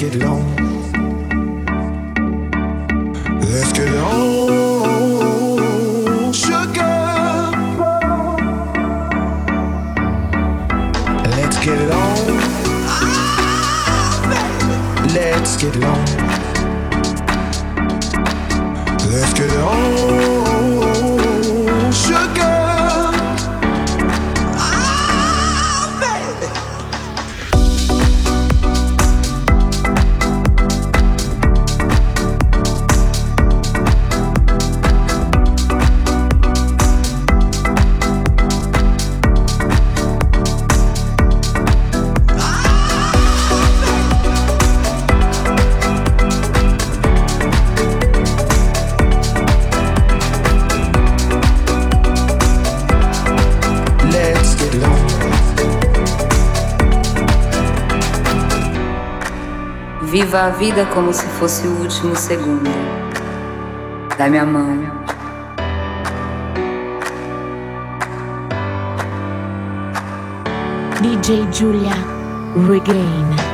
Get it Viva a vida como se fosse o último segundo. Dá-me a mão. DJ Julia Regain.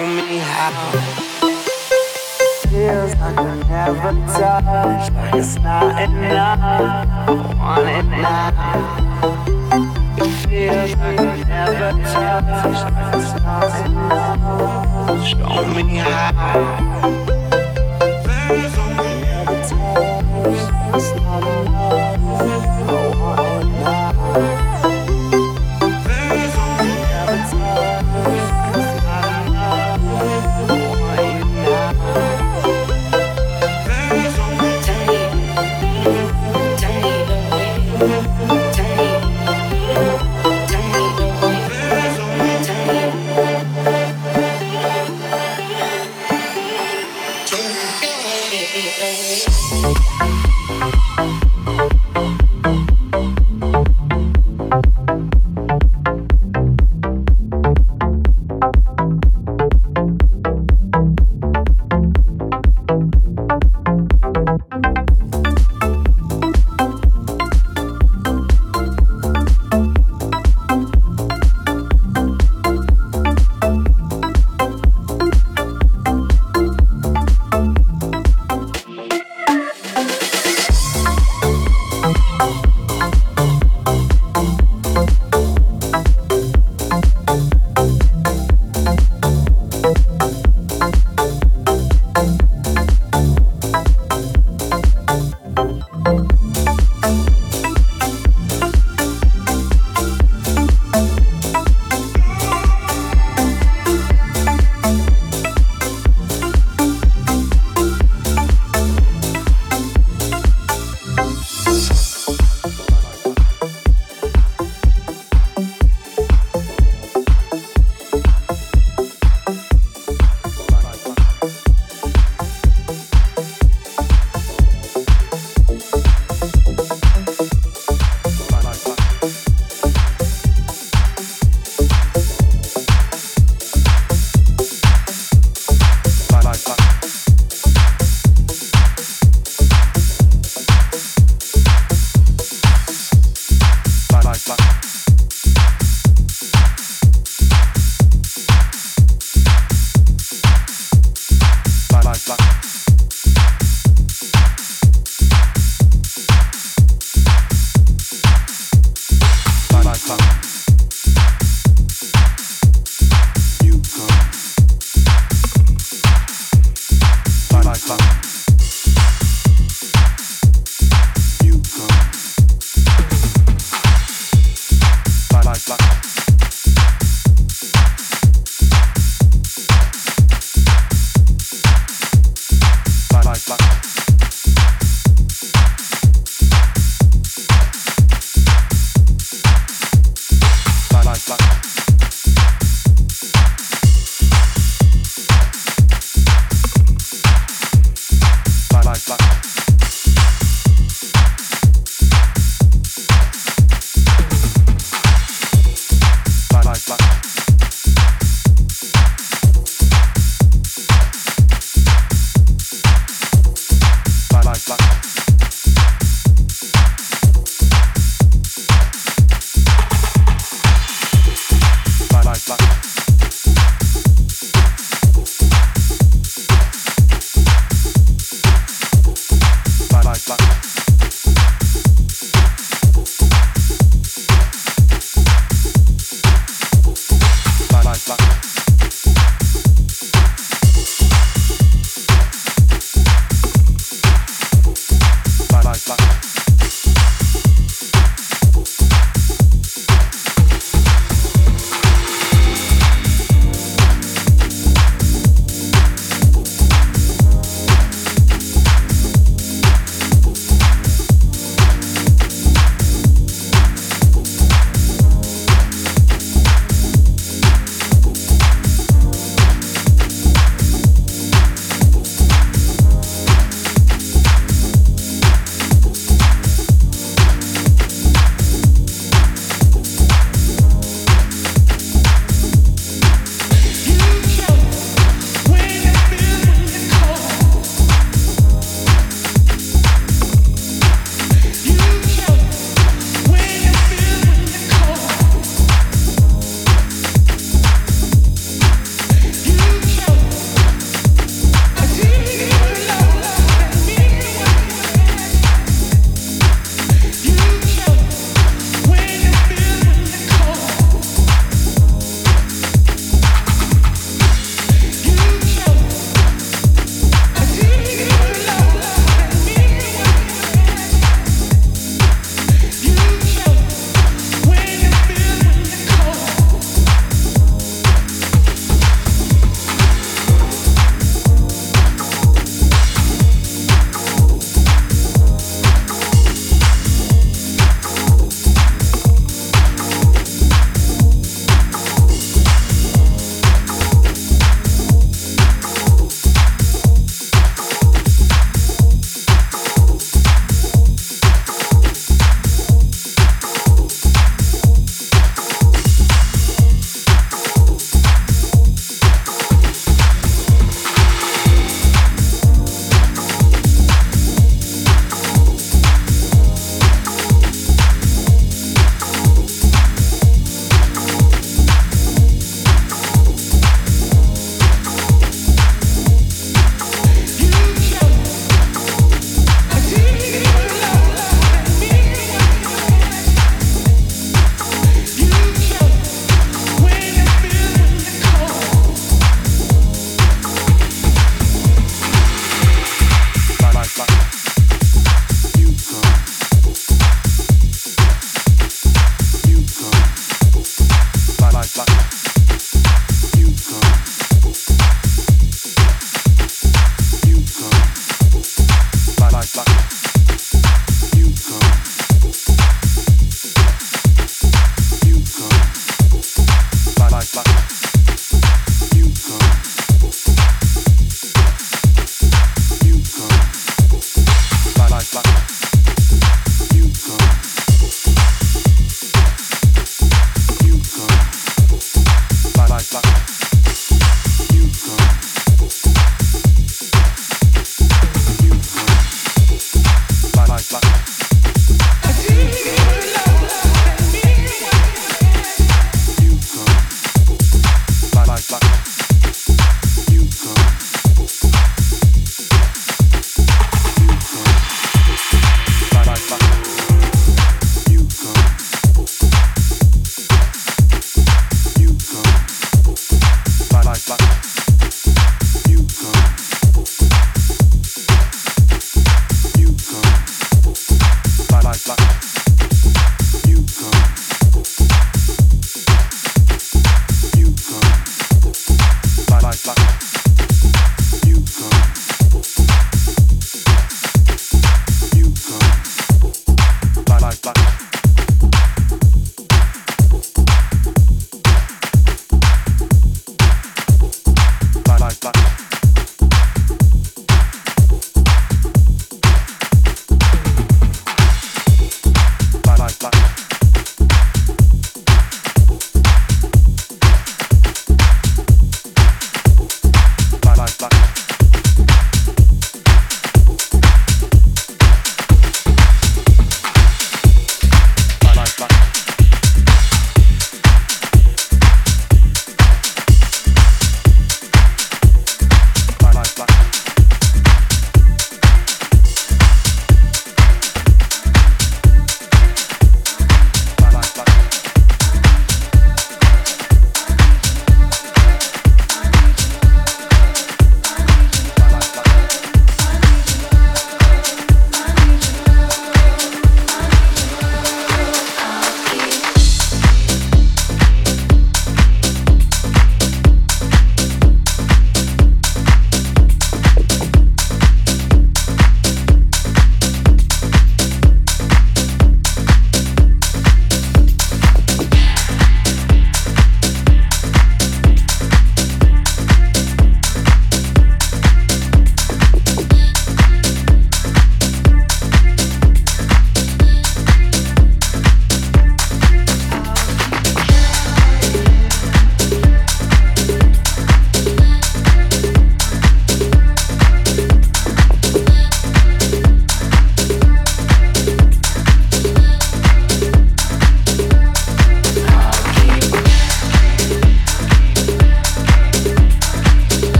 Show me how. Feels like I never touch, like it's not enough. I want it now. It feels like I never touch, like it's not enough. Show me how.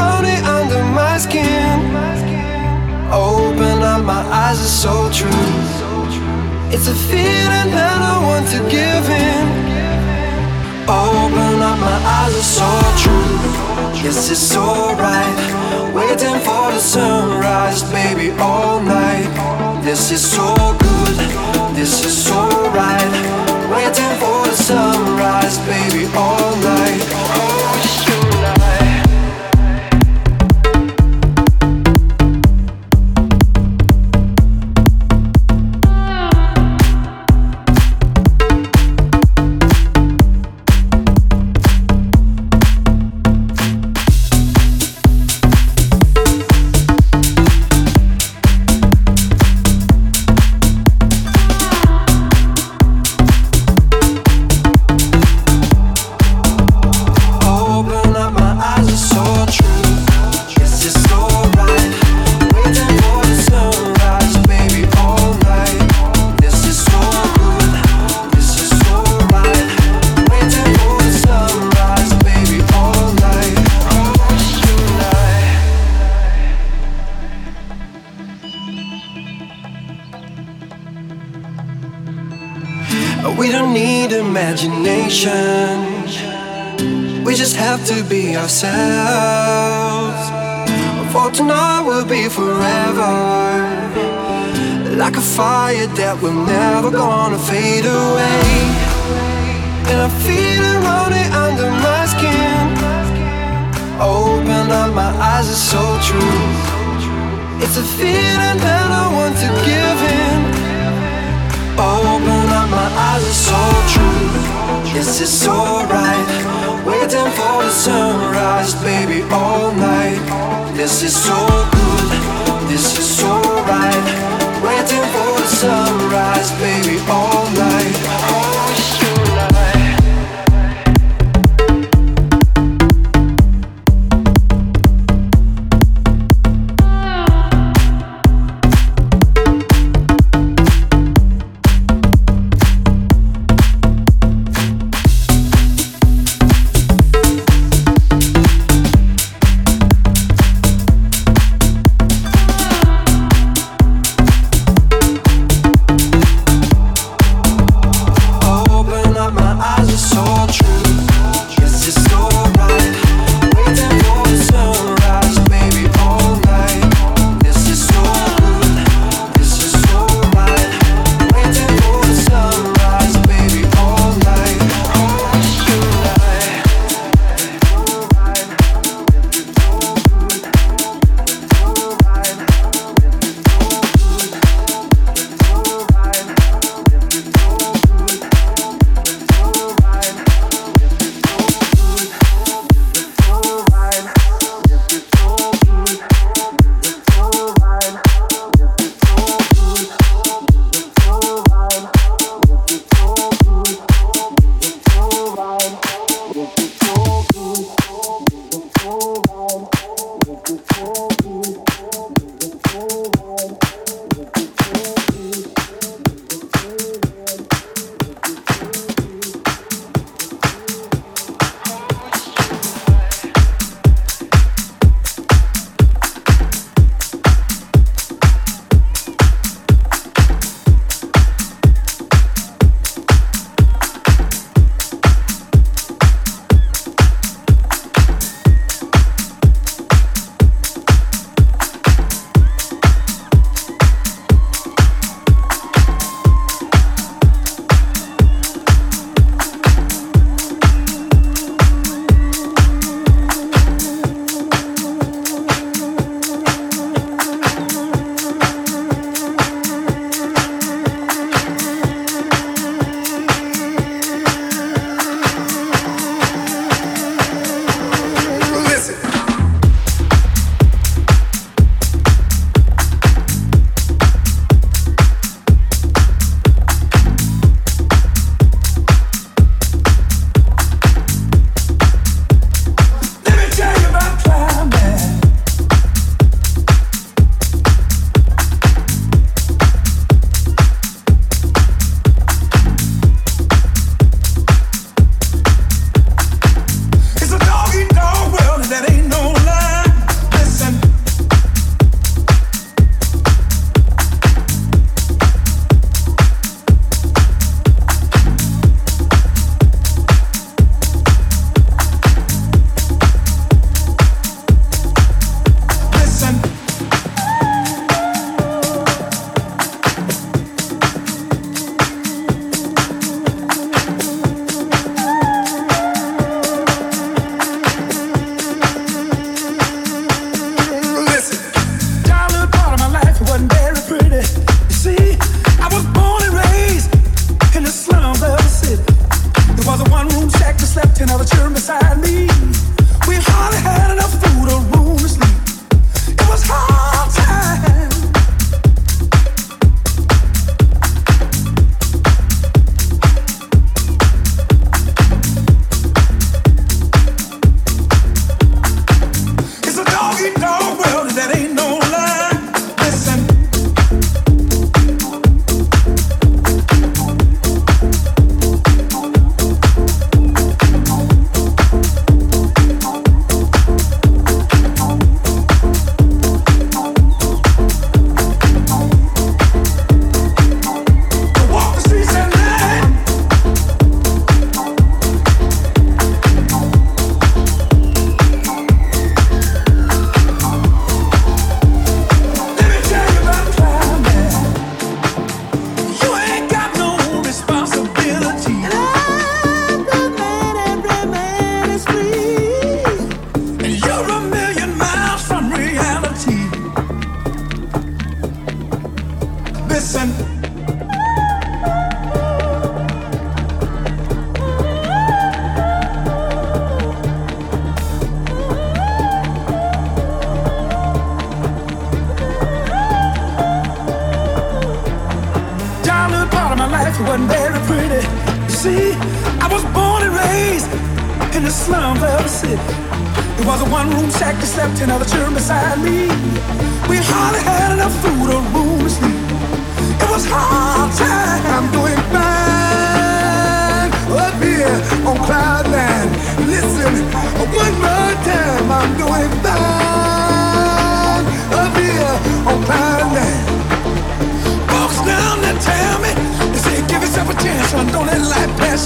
running under my skin. Open up my eyes, it's so true. It's a feeling that I want to give in. Open up my eyes, it's so true. Yes, it's right. Waiting for the sunrise, baby, all night. This is so good. This is so right. Waiting for the sunrise, baby, all night. Oh. it's alright. Waiting for the sunrise, baby, all night. This is so slept and other children beside me. We've hardly had enough.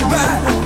Pass you.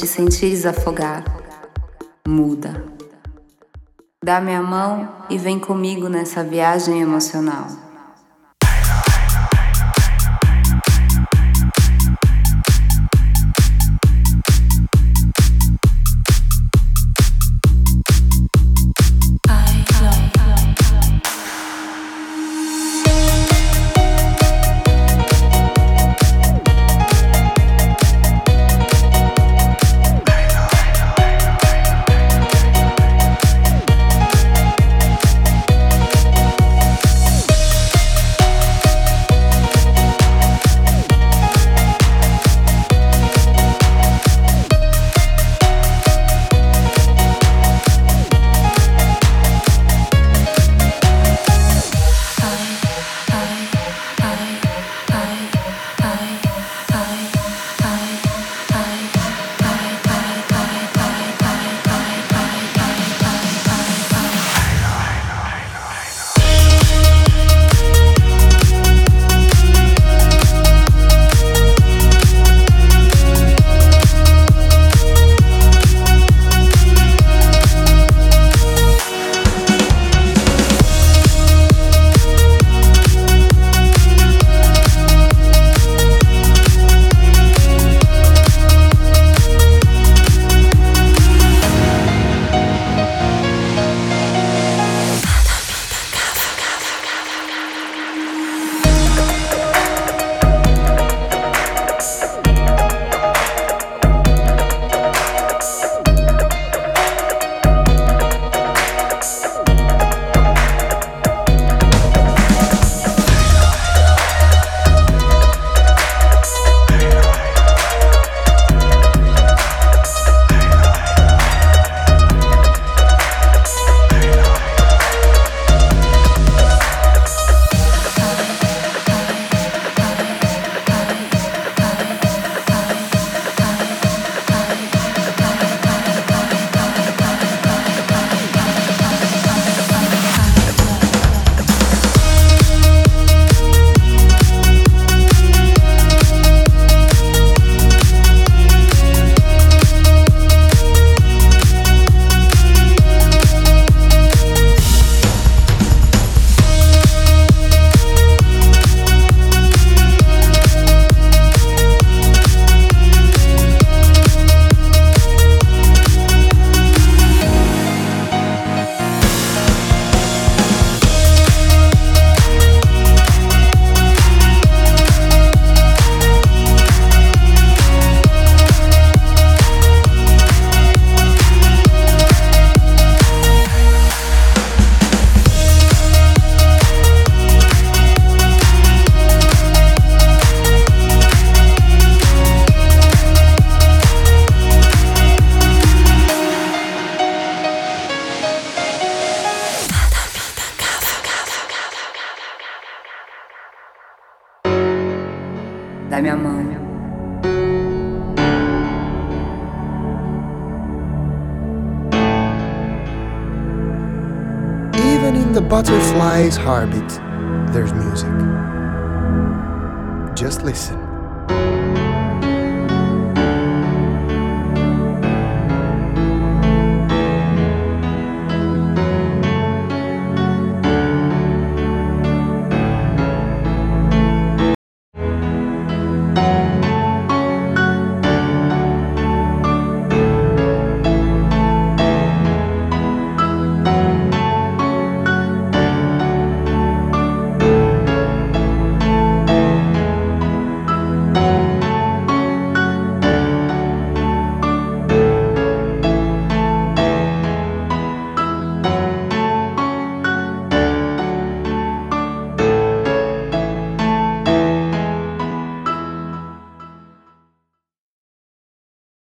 Te sentires afogar, muda. Dá minha mão e vem comigo nessa viagem emocional. Butterfly's heartbeat,